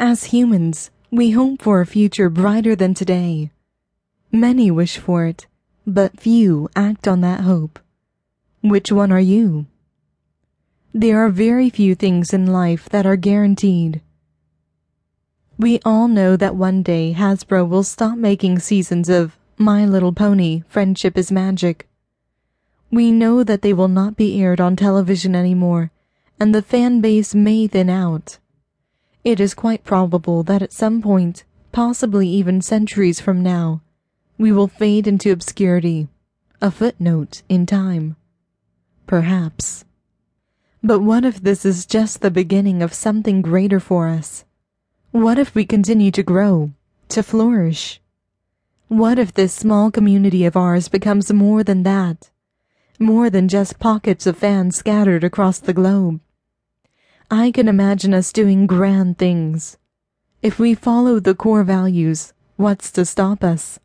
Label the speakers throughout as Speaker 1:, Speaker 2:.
Speaker 1: As humans, we hope for a future brighter than today. Many wish for it, but few act on that hope. Which one are you? There are very few things in life that are guaranteed. We all know that one day Hasbro will stop making seasons of My Little Pony Friendship is Magic. We know that they will not be aired on television anymore, and the fan base may thin out. It is quite probable that at some point, possibly even centuries from now, we will fade into obscurity, a footnote in time. Perhaps. But what if this is just the beginning of something greater for us? What if we continue to grow, to flourish? What if this small community of ours becomes more than that? More than just pockets of fans scattered across the globe? I can imagine us doing grand things. If we follow the core values, what's to stop us?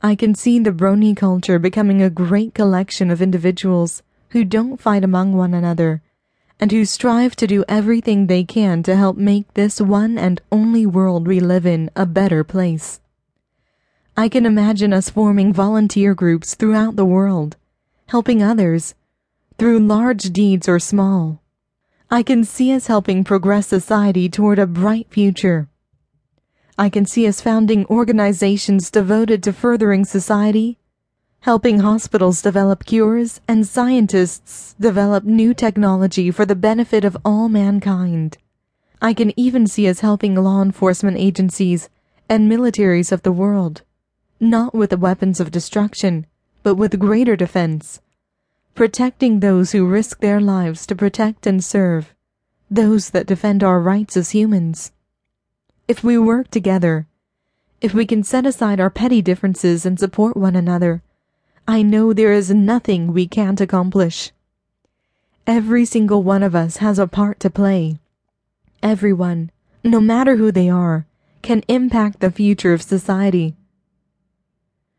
Speaker 1: I can see the brony culture becoming a great collection of individuals who don't fight among one another and who strive to do everything they can to help make this one and only world we live in a better place. I can imagine us forming volunteer groups throughout the world, helping others, through large deeds or small. I can see us helping progress society toward a bright future. I can see us founding organizations devoted to furthering society, helping hospitals develop cures, and scientists develop new technology for the benefit of all mankind. I can even see us helping law enforcement agencies and militaries of the world, not with the weapons of destruction, but with greater defense protecting those who risk their lives to protect and serve, those that defend our rights as humans. If we work together, if we can set aside our petty differences and support one another, I know there is nothing we can't accomplish. Every single one of us has a part to play. Everyone, no matter who they are, can impact the future of society.